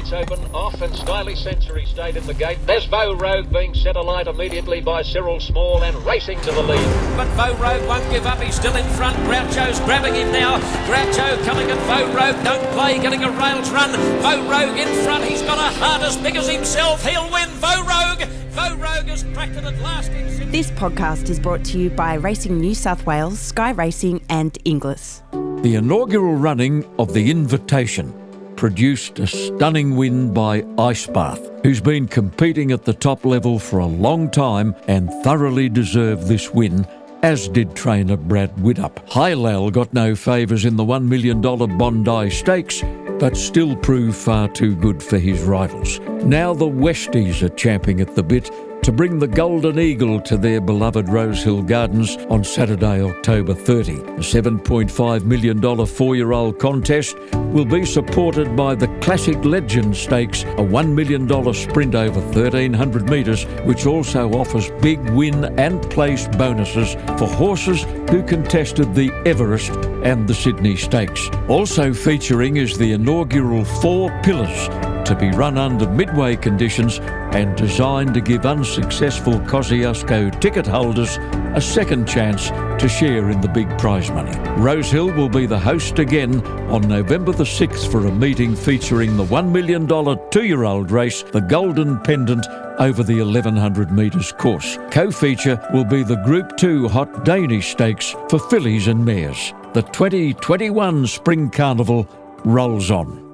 gates open off and Stylish Century stayed in the gate. There's Vo Rogue being set alight immediately by Cyril Small and racing to the lead. But Vo Rogue won't give up. He's still in front. Groucho's grabbing him now. Groucho coming at Vo Rogue. Don't play, getting a rails run. Vo Rogue in front. He's got a heart as big as himself. He'll win. Vo Rogue. Vo Rogue has cracked it at last. This podcast is brought to you by Racing New South Wales, Sky Racing, and Inglis. The inaugural running of the Invitation produced a stunning win by Icebath, who's been competing at the top level for a long time and thoroughly deserved this win, as did trainer Brad Widdup. Hylal got no favours in the $1 million Bondi Stakes, but still proved far too good for his rivals. Now the Westies are champing at the bit to bring the Golden Eagle to their beloved Rosehill Gardens on Saturday, October 30. The $7.5 million four year old contest will be supported by the Classic Legend Stakes, a $1 million sprint over 1,300 metres, which also offers big win and place bonuses for horses who contested the Everest and the Sydney Stakes. Also featuring is the inaugural Four Pillars to be run under midway conditions and designed to give unsuccessful Kosciuszko ticket holders a second chance to share in the big prize money. Rosehill will be the host again on November the 6th for a meeting featuring the $1 million two year old race, the Golden Pendant, over the 1100 metres course. Co feature will be the Group 2 Hot Danish Stakes for fillies and mares. The 2021 Spring Carnival rolls on.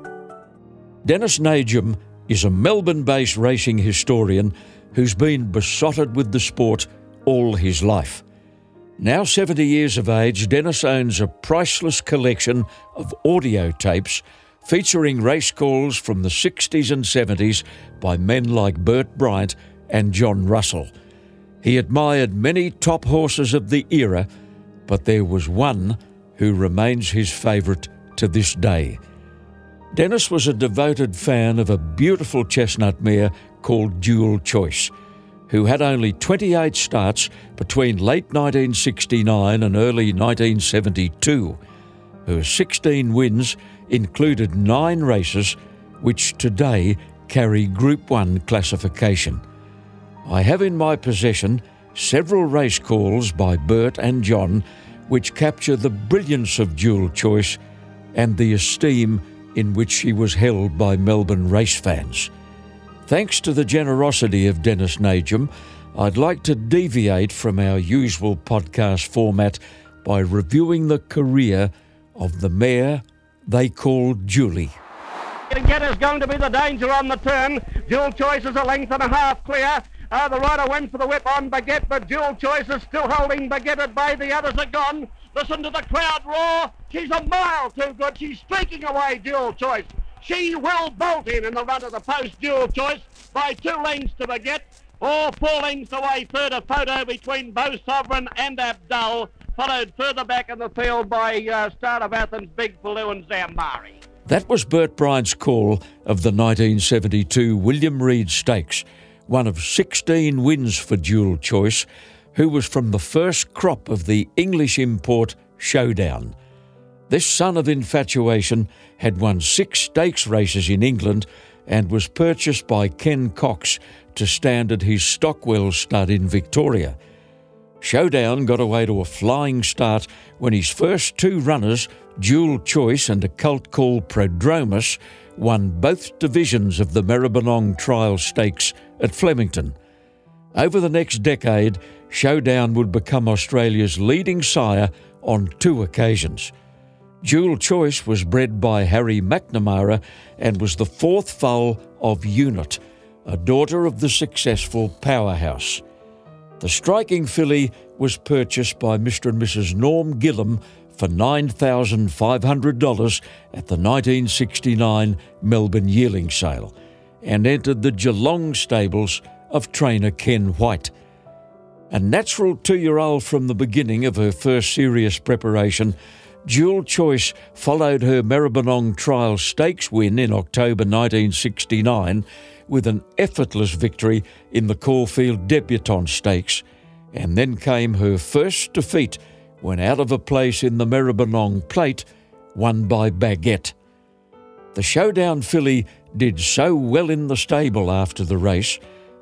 Dennis Najum is a Melbourne based racing historian who's been besotted with the sport all his life. Now 70 years of age, Dennis owns a priceless collection of audio tapes featuring race calls from the 60s and 70s by men like Bert Bryant and John Russell. He admired many top horses of the era, but there was one who remains his favourite to this day. Dennis was a devoted fan of a beautiful chestnut mare called Dual Choice, who had only 28 starts between late 1969 and early 1972. Her 16 wins included nine races, which today carry Group 1 classification. I have in my possession several race calls by Bert and John which capture the brilliance of dual choice and the esteem in which she was held by Melbourne race fans. Thanks to the generosity of Dennis Najum, I'd like to deviate from our usual podcast format by reviewing the career of the mare they called Julie. Get is going to be the danger on the turn. Dual choice is a length and a half clear. Uh, the rider went for the whip on Baguette, but dual choice is still holding Baguette at bay. The others are gone. Listen to the crowd roar. She's a mile too good. She's streaking away dual choice. She will bolt in in the run of the post dual choice by two lengths to the Baguette. Or four lengths away, third a photo between Beau Sovereign and Abdul, followed further back in the field by uh, Star of Athens, Big Blue and Zambari. That was Bert Bryant's call of the 1972 William Reid Stakes, one of 16 wins for dual choice, who was from the first crop of the English import Showdown. This son of infatuation had won six stakes races in England and was purchased by Ken Cox to stand at his Stockwell stud in Victoria. Showdown got away to a flying start when his first two runners, Dual Choice and a colt called Prodromus, won both divisions of the Maribyrnong Trial Stakes at Flemington. Over the next decade, Showdown would become Australia's leading sire on two occasions. Dual Choice was bred by Harry McNamara and was the fourth foal of Unit, a daughter of the successful Powerhouse. The striking filly was purchased by Mr. and Mrs. Norm Gillam for $9,500 at the 1969 Melbourne Yearling Sale and entered the Geelong stables of trainer Ken White. A natural two year old from the beginning of her first serious preparation, Dual Choice followed her Maribyrnong Trial Stakes win in October 1969 with an effortless victory in the Caulfield Debutante Stakes, and then came her first defeat when out of a place in the Maribyrnong Plate, won by Baguette. The showdown filly did so well in the stable after the race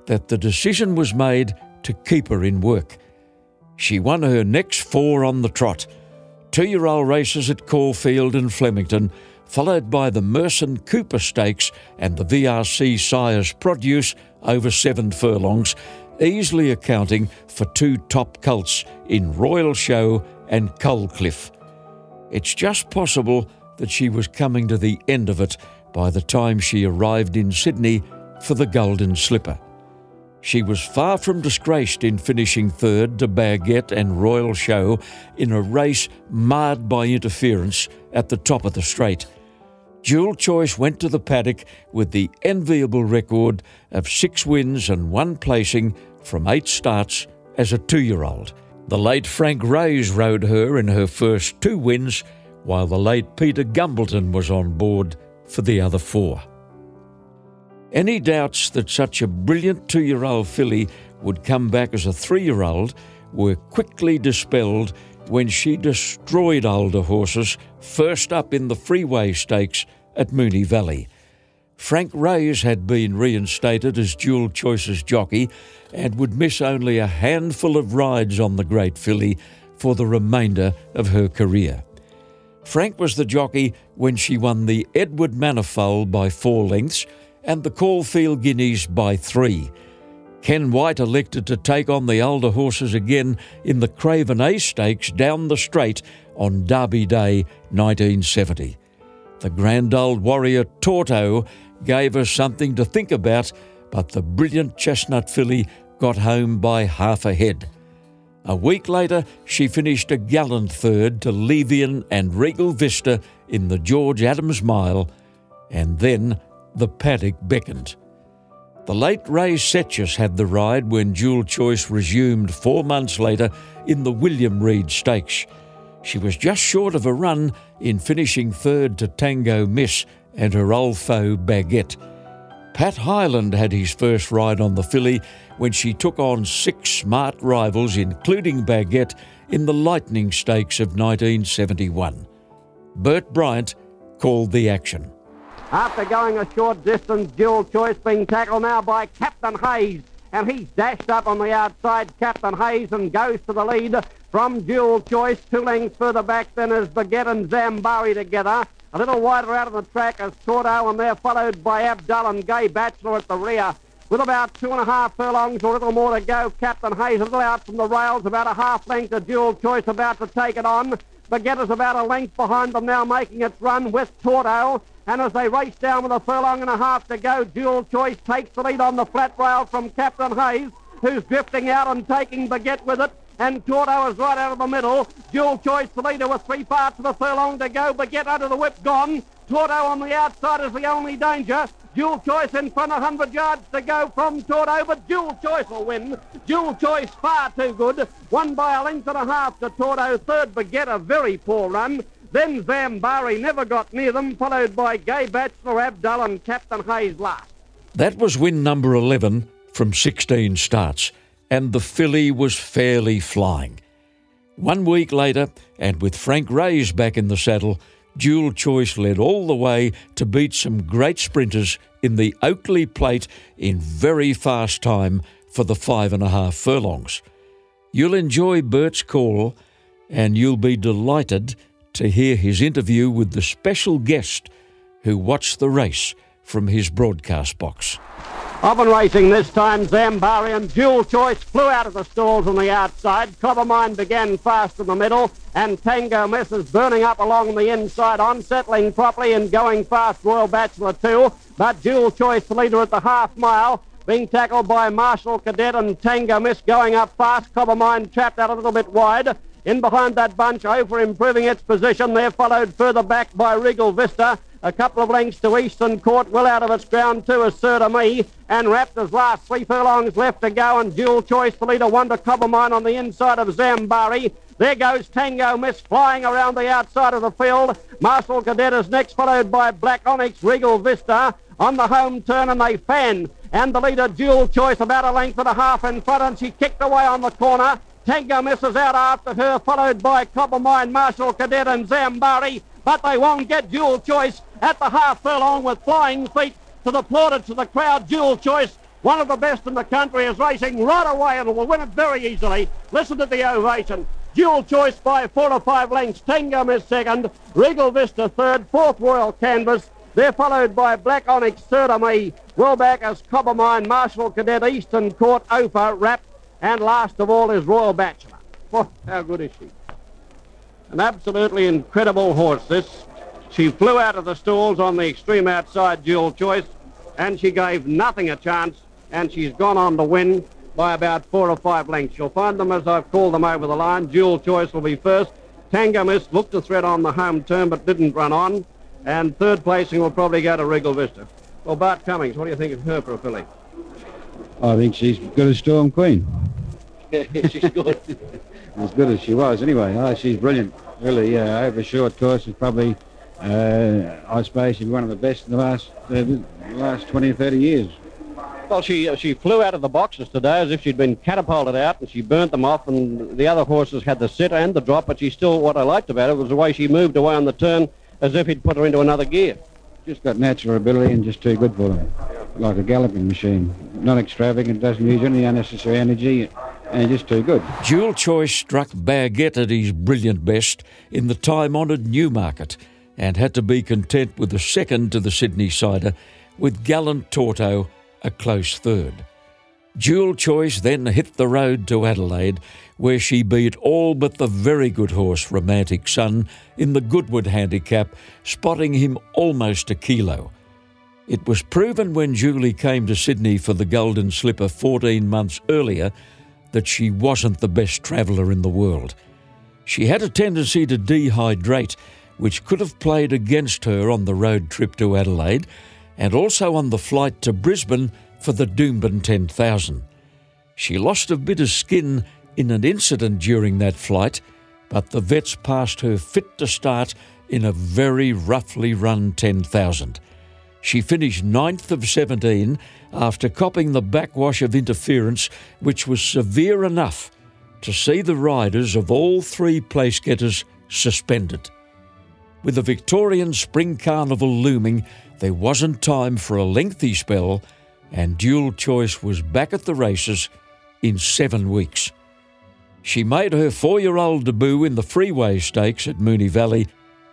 that the decision was made to keep her in work. She won her next four on the trot two year old races at Caulfield and Flemington, followed by the Merson Cooper Stakes and the VRC Sires Produce over seven furlongs, easily accounting for two top colts in Royal Show and Coldcliff. It's just possible that she was coming to the end of it by the time she arrived in Sydney for the Golden Slipper. She was far from disgraced in finishing third to Baguette and Royal Show in a race marred by interference at the top of the straight. Dual Choice went to the paddock with the enviable record of six wins and one placing from eight starts as a two year old. The late Frank Reys rode her in her first two wins, while the late Peter Gumbleton was on board for the other four. Any doubts that such a brilliant two year old filly would come back as a three year old were quickly dispelled when she destroyed older horses first up in the freeway stakes at Moonee Valley. Frank Reys had been reinstated as dual choices jockey and would miss only a handful of rides on the great filly for the remainder of her career. Frank was the jockey when she won the Edward Manifold by four lengths and the Caulfield Guineas by three. Ken White elected to take on the older horses again in the Craven A Stakes down the straight on Derby Day 1970. The grand old warrior Torto gave us something to think about, but the brilliant chestnut filly got home by half a head. A week later, she finished a gallant third to Levian and Regal Vista in the George Adams Mile, and then the paddock beckoned. The late Ray Setchus had the ride when Dual Choice resumed four months later in the William Reid Stakes. She was just short of a run in finishing third to Tango Miss and her old foe Baguette. Pat Hyland had his first ride on the filly when she took on six smart rivals, including Baguette, in the Lightning Stakes of 1971. Bert Bryant called the action. After going a short distance, dual choice being tackled now by Captain Hayes. And he's dashed up on the outside, Captain Hayes, and goes to the lead from dual choice. Two lengths further back than is Baguette and Zambari together. A little wider out of the track as Tordo, and they're followed by Abdul and Gay Bachelor at the rear. With about two and a half furlongs or a little more to go, Captain Hayes a little out from the rails, about a half length of dual choice about to take it on. Baguette is about a length behind them now, making its run with Tordo. And as they race down with a furlong and a half to go, Dual Choice takes the lead on the flat rail from Captain Hayes, who's drifting out and taking Baguette with it. And Tordo is right out of the middle. Dual Choice the leader with three parts of a furlong to go. Baguette under the whip gone. Tordo on the outside is the only danger. Dual Choice in front, 100 yards to go from Tordo, but Dual Choice will win. Dual Choice far too good. Won by a length and a half to Tordo. Third, Baguette, a very poor run. Then Zambari never got near them, followed by Gay Bachelor, Abdul, and Captain Hayes last. That was win number 11 from 16 starts, and the filly was fairly flying. One week later, and with Frank Reys back in the saddle, Dual Choice led all the way to beat some great sprinters in the Oakleigh Plate in very fast time for the five and a half furlongs. You'll enjoy Bert's call, and you'll be delighted to hear his interview with the special guest who watched the race from his broadcast box. Oven racing this time, Zambari and Dual Choice flew out of the stalls on the outside. Coppermine began fast in the middle, and Tango Miss is burning up along the inside on, settling properly and going fast. Royal Bachelor too, but Dual Choice the leader at the half mile. Being tackled by Marshall Cadet and Tango Miss going up fast. Coppermine trapped out a little bit wide. In behind that bunch, oh, over improving its position. They're followed further back by Regal Vista. A couple of lengths to Eastern Court, well out of its ground too, is Sir to Me. And Raptors last three furlongs left to go, and dual choice the leader, Wonder Coppermine on the inside of Zambari. There goes Tango Miss flying around the outside of the field. Marshall Cadet is next, followed by Black Onyx, Regal Vista on the home turn, and they fan. And the leader, dual choice, about a length and a half in front, and she kicked away on the corner. Tango misses out after her, followed by Coppermine, Marshall Cadet, and Zambari. but they won't get dual choice at the half furlong with flying feet to the plaudits of the crowd. Dual choice, one of the best in the country, is racing right away and will win it very easily. Listen to the ovation. Dual choice by four or five lengths. Tangum is second, Regal Vista third, fourth Royal Canvas. They're followed by Black Onyx, me, well back as Coppermine, Marshall Cadet, Eastern Court, Ophir, Rap, and last of all is Royal Bachelor. Oh, how good is she? An absolutely incredible horse, this. She flew out of the stalls on the extreme outside dual choice, and she gave nothing a chance, and she's gone on to win by about four or five lengths. You'll find them as I've called them over the line. Dual choice will be first. Tango Miss looked to threat on the home turn, but didn't run on. And third placing will probably go to Regal Vista. Well, Bart Cummings, what do you think of her for a filly? I think she's good as Storm Queen. she's good. as good as she was, anyway. Oh, she's brilliant. Really, uh, over a short course, is probably, uh, I suppose, she's one of the best in the last uh, last 20 or 30 years. Well, she she flew out of the boxes today as if she'd been catapulted out, and she burnt them off, and the other horses had the sit and the drop, but she still, what I liked about it was the way she moved away on the turn as if he'd put her into another gear. Just got natural ability and just too good for them. Like a galloping machine. Not extravagant, doesn't use any unnecessary energy, and just too good. Dual Choice struck Baguette at his brilliant best in the time-honoured Newmarket and had to be content with the second to the Sydney Cider, with Gallant Torto a close third. Dual Choice then hit the road to Adelaide, where she beat all but the very good horse Romantic Sun in the Goodwood handicap, spotting him almost a kilo. It was proven when Julie came to Sydney for the Golden Slipper 14 months earlier that she wasn't the best traveller in the world. She had a tendency to dehydrate, which could have played against her on the road trip to Adelaide and also on the flight to Brisbane for the Doomben 10,000. She lost a bit of skin in an incident during that flight, but the vets passed her fit to start in a very roughly run 10,000. She finished ninth of 17 after copping the backwash of interference, which was severe enough to see the riders of all three place getters suspended. With the Victorian Spring Carnival looming, there wasn't time for a lengthy spell, and Dual Choice was back at the races in seven weeks. She made her four year old debut in the Freeway Stakes at Moonee Valley.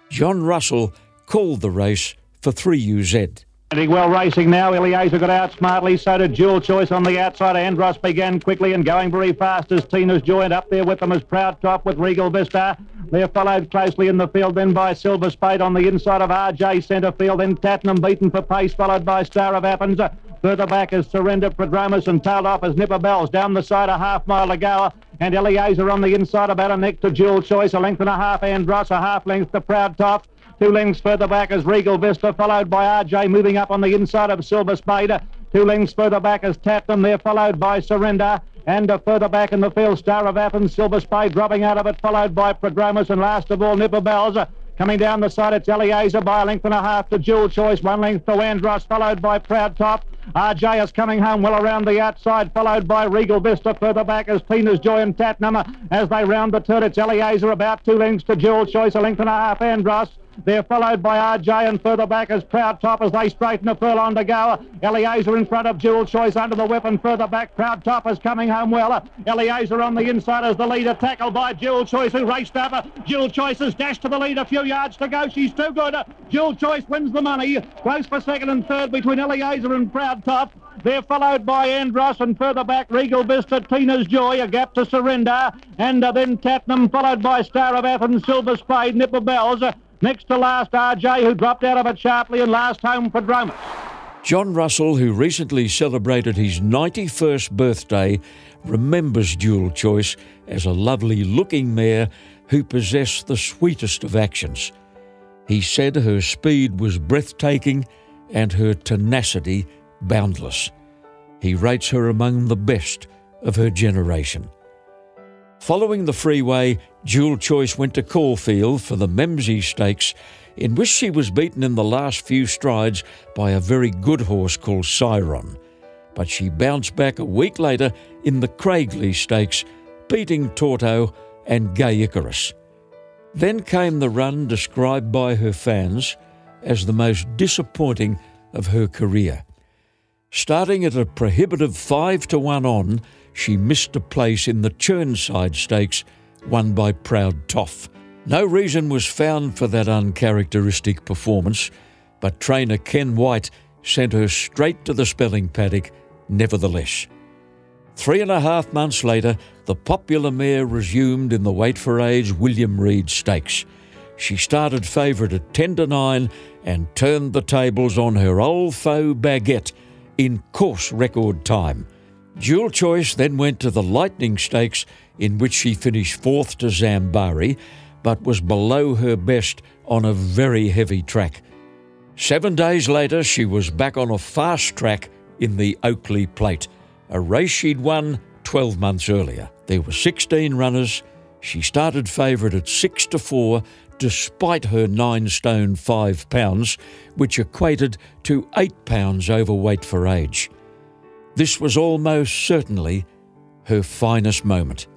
John Russell called the race for 3UZ. Well racing now. Eliezer got out smartly. So did Dual Choice on the outside. Andros began quickly and going very fast as Tina's joined up there with them as Proud Top with Regal Vista. They're followed closely in the field then by Silver Spade on the inside of RJ centre field. Then Tatnam beaten for pace, followed by Star of Athens. Further back is Surrender Prodromus and tailed off as Nipper Bells. Down the side, a half mile to go. And Eliezer on the inside, about a neck to Dual Choice. A length and a half, Andros. A half length to Proud Top. Two lengths further back is Regal Vista, followed by RJ moving up on the inside of Silver Spade. Two lengths further back is Tapton. They're followed by Surrender. And uh, further back in the field, Star of Athens, Silver Spade dropping out of it, followed by Prodromus, and last of all, Nipper Bells. Coming down the side, it's Eliezer by a length and a half to Dual Choice, one length to Andros, followed by Proud Top. RJ is coming home well around the outside, followed by Regal Vista. Further back is Tina's Joy and Tatnum. As they round the turn, it's Eliezer about two lengths to Dual Choice, a length and a half Andros. They're followed by RJ and further back as Proud Top as they straighten a furlong to go. Eliezer in front of Dual Choice under the whip and further back Proud Top is coming home well. Eliezer on the inside as the leader tackled by Dual Choice who raced up. Dual Choice has dashed to the lead a few yards to go. She's too good. Dual Choice wins the money. Close for second and third between Eliezer and Proud Top. They're followed by Andros and further back Regal Vista, Tina's Joy, a gap to surrender. And uh, then Tatnam followed by Star of Athens, Silver Spade, Nipper Bells. Next to last, RJ, who dropped out of it sharply, and last home Prodromus. John Russell, who recently celebrated his 91st birthday, remembers Dual Choice as a lovely looking mare who possessed the sweetest of actions. He said her speed was breathtaking and her tenacity boundless. He rates her among the best of her generation. Following the freeway, Dual Choice went to Caulfield for the Memsie Stakes, in which she was beaten in the last few strides by a very good horse called Siron. But she bounced back a week later in the Craiglee Stakes, beating Torto and Gay Icarus. Then came the run described by her fans as the most disappointing of her career. Starting at a prohibitive 5 to 1 on, she missed a place in the Chirnside Stakes won by Proud Toff. No reason was found for that uncharacteristic performance, but trainer Ken White sent her straight to the spelling paddock nevertheless. Three and a half months later, the popular mare resumed in the Weight for Age William Reid Stakes. She started favourite at 10 to 9 and turned the tables on her old foe Baguette in course record time. Dual Choice then went to the Lightning Stakes, in which she finished fourth to Zambari, but was below her best on a very heavy track. Seven days later, she was back on a fast track in the Oakleigh Plate, a race she'd won 12 months earlier. There were 16 runners. She started favourite at 6 to 4 despite her 9 stone 5 pounds, which equated to 8 pounds overweight for age. This was almost certainly her finest moment.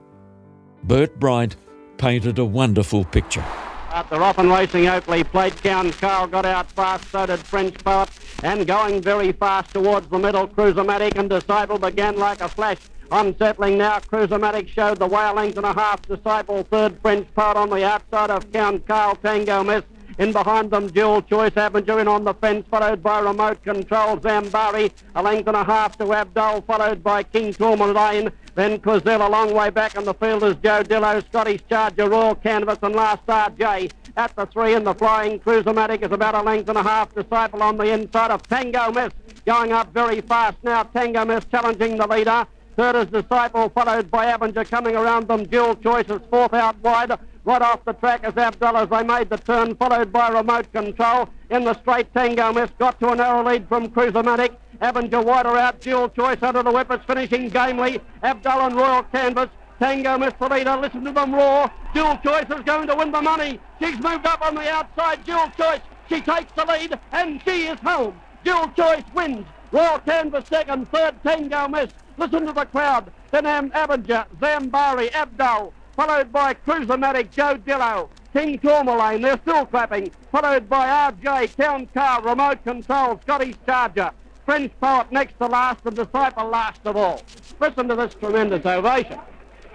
Bert Bryant painted a wonderful picture. At the Roffin Racing Oakleigh Plate, Count Carl got out fast, so did French Poet, and going very fast towards the middle, Cruisermatic and Disciple began like a flash. Unsettling now, Cruisermatic showed the way a length and a half. Disciple third, French Poet on the outside of Count Carl, Tango Miss. In behind them, Dual Choice Avenger in on the fence, followed by Remote Control Zambari. A length and a half to Abdul, followed by King Tourmaline. Then Quazelle a long way back on the field is Joe Dillo, Scottish Charger, Royal Canvas, and last RJ. At the three in the flying Cruisermatic is about a length and a half. Disciple on the inside of Tango Miss. Going up very fast now. Tango Miss challenging the leader. Third is Disciple, followed by Avenger coming around them. Dual Choice is fourth out wide. Right off the track as Abdullah as they made the turn, followed by remote control. In the straight, Tango Miss got to a narrow lead from Cruisermatic. Avenger wider out, dual choice under the whip. It's finishing gamely. Abdullah and Royal Canvas. Tango Miss the leader. Listen to them roar. Dual choice is going to win the money. She's moved up on the outside. Dual choice. She takes the lead and she is home. Dual choice wins. Royal Canvas second. Third, Tango Miss. Listen to the crowd. Then Avenger, Zambari, Abdul, followed by Cruisermatic, Joe Dillo. King Tourmaline, they're still clapping, followed by RJ, Count Carl, Remote Control, Scottish Charger. French Poet next to last and Disciple last of all. Listen to this tremendous ovation.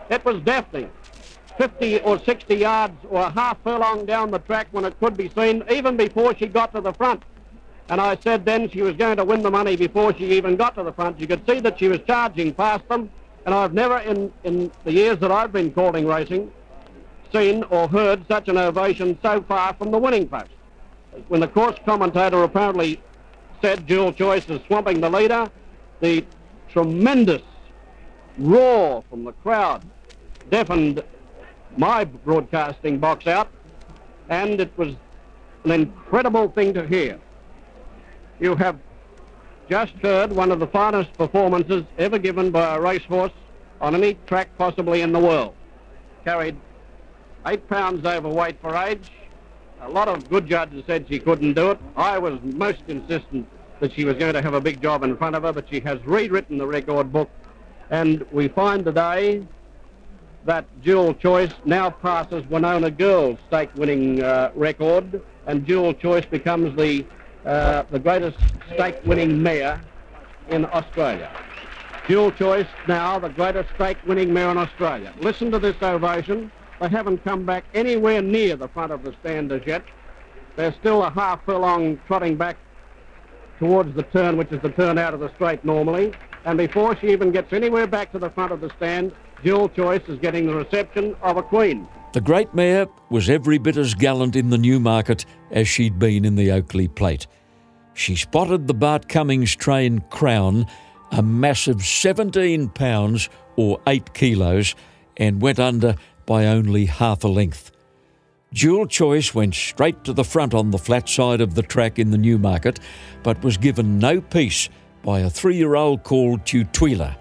It was deafening. 50 or 60 yards or a half furlong down the track when it could be seen, even before she got to the front. And I said then she was going to win the money before she even got to the front. You could see that she was charging past them. And I've never, in, in the years that I've been calling racing, seen or heard such an ovation so far from the winning post. When the course commentator apparently said dual choice is swamping the leader, the tremendous roar from the crowd deafened my broadcasting box out, and it was an incredible thing to hear. You have just heard one of the finest performances ever given by a racehorse on any track possibly in the world. Carried eight pounds overweight for age. A lot of good judges said she couldn't do it. I was most insistent that she was going to have a big job in front of her, but she has rewritten the record book. And we find today that dual choice now passes Wenona Girl's stake winning uh, record, and dual choice becomes the uh, the greatest stake-winning mare in Australia. Dual choice now the greatest stake-winning mare in Australia. Listen to this ovation. They haven't come back anywhere near the front of the stand as yet. They're still a half furlong trotting back towards the turn, which is the turn out of the straight normally. And before she even gets anywhere back to the front of the stand, Dual Choice is getting the reception of a queen. The great mare was every bit as gallant in the Newmarket as she'd been in the Oakleigh Plate. She spotted the Bart Cummings train Crown, a massive 17 pounds or 8 kilos, and went under by only half a length. Dual Choice went straight to the front on the flat side of the track in the Newmarket, but was given no peace by a three year old called Tutuila.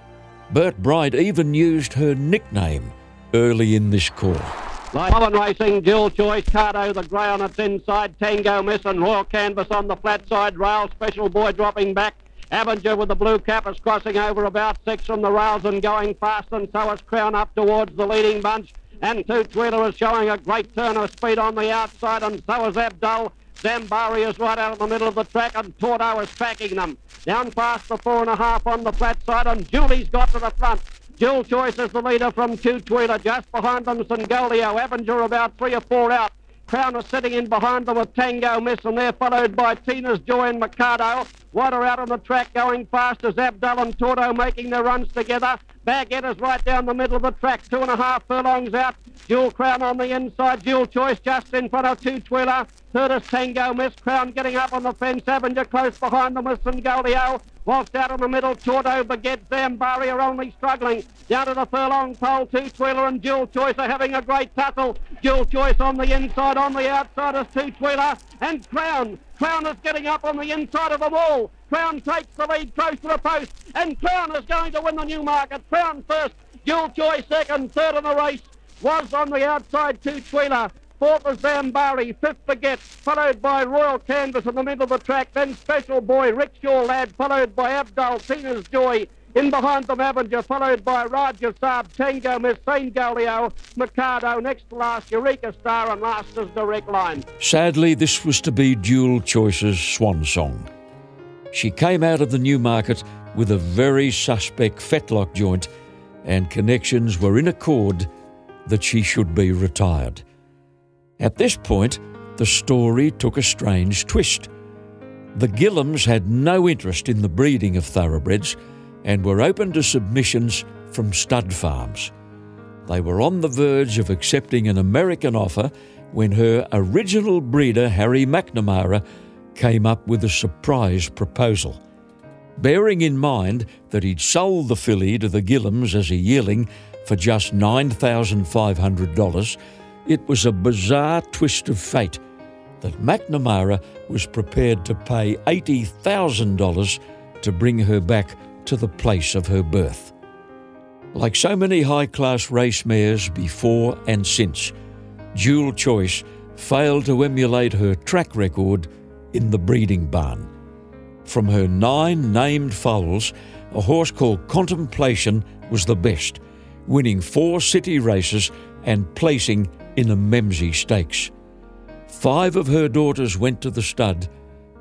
Bert Bryant even used her nickname early in this call. Like Racing, Dual Choice, Cardo, the grey on its inside, Tango Miss and Royal Canvas on the flat side rail, Special Boy dropping back. Avenger with the blue cap is crossing over about six from the rails and going fast, and so is Crown up towards the leading bunch. And Tutuila is showing a great turn of speed on the outside, and so is Abdul. Zambari is right out of the middle of the track, and Tordo is tracking them. Down past the four and a half on the flat side, and Julie's got to the front. Dual Choice is the leader from Tutuila. Just behind them, Singolio. Avenger about three or four out. Crown is sitting in behind them with Tango Miss, and they're followed by Tina's Joy and Mikado. Water out on the track going fast as Abdul and Tordo making their runs together. Baguette is right down the middle of the track, two and a half furlongs out. Jewel Crown on the inside, Dual Choice just in front of Tutuila. Third is Tango Miss, Crown getting up on the fence, Avenger close behind them with Singolio. Walked out in the middle, Tordo, Baguette, Zambari are only struggling. Down to the furlong pole, Tutuila and Dual Choice are having a great tussle. Dual Choice on the inside, on the outside is Tutuila and Crown. Crown is getting up on the inside of the wall. Crown takes the lead close to the post, and Crown is going to win the Newmarket. Crown first, Dual Choice second, third in the race was on the outside, Tutuila. Fourth was Zambari, fifth Baguette, followed by Royal Canvas in the middle of the track, then Special Boy, Rickshaw Lad, followed by Abdul, Tina's Joy, in behind them, Avenger, followed by Raja Saab, Tango, Miss Saint Galileo, Mikado, next to last, Eureka Star, and last is Direct Line. Sadly, this was to be Dual Choice's swan song. She came out of the new market with a very suspect fetlock joint, and connections were in accord that she should be retired. At this point, the story took a strange twist. The Gillams had no interest in the breeding of thoroughbreds and were open to submissions from stud farms. They were on the verge of accepting an American offer when her original breeder, Harry McNamara, came up with a surprise proposal. Bearing in mind that he'd sold the filly to the Gillams as a yearling for just $9,500, it was a bizarre twist of fate that McNamara was prepared to pay $80,000 to bring her back to the place of her birth. Like so many high class race mares before and since, Dual Choice failed to emulate her track record in the breeding barn. From her nine named foals, a horse called Contemplation was the best, winning four city races and placing in the Memsie Stakes. Five of her daughters went to the stud,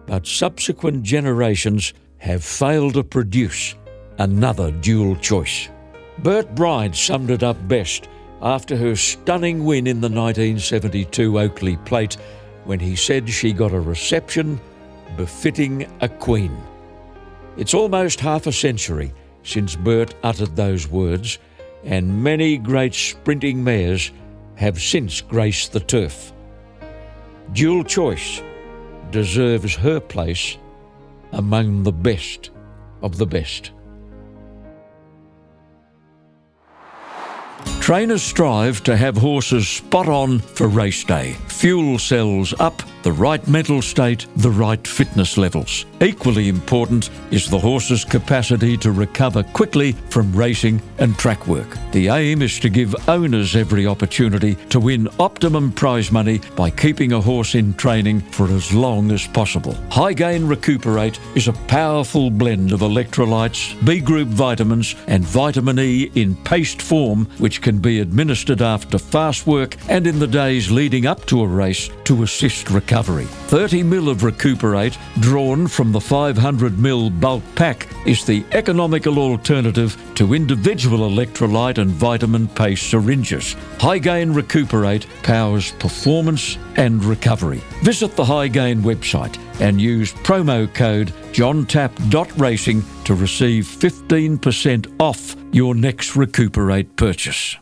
but subsequent generations have failed to produce another dual Choice. Bert Bryant summed it up best after her stunning win in the 1972 Oakleigh Plate when he said she got a reception befitting a queen. It's almost half a century since Bert uttered those words, and many great sprinting mares have since graced the turf. Dual Choice deserves her place among the best of the best. Trainers strive to have horses spot on for race day. Fuel cells up, the right mental state, the right fitness levels. Equally important is the horse's capacity to recover quickly from racing and track work. The aim is to give owners every opportunity to win optimum prize money by keeping a horse in training for as long as possible. Hygain Recuperate is a powerful blend of electrolytes, B group vitamins, and vitamin E in paste form, which can be administered after fast work and in the days leading up to a race to assist recovery. 30 ml of Recuperate, drawn from the 500 ml bulk pack, is the economical alternative to individual electrolyte and vitamin paste syringes. Hygain Recuperate powers performance and recovery. Visit the Hygain website and use promo code johntap.racing to receive 15% off your next Recuperate purchase.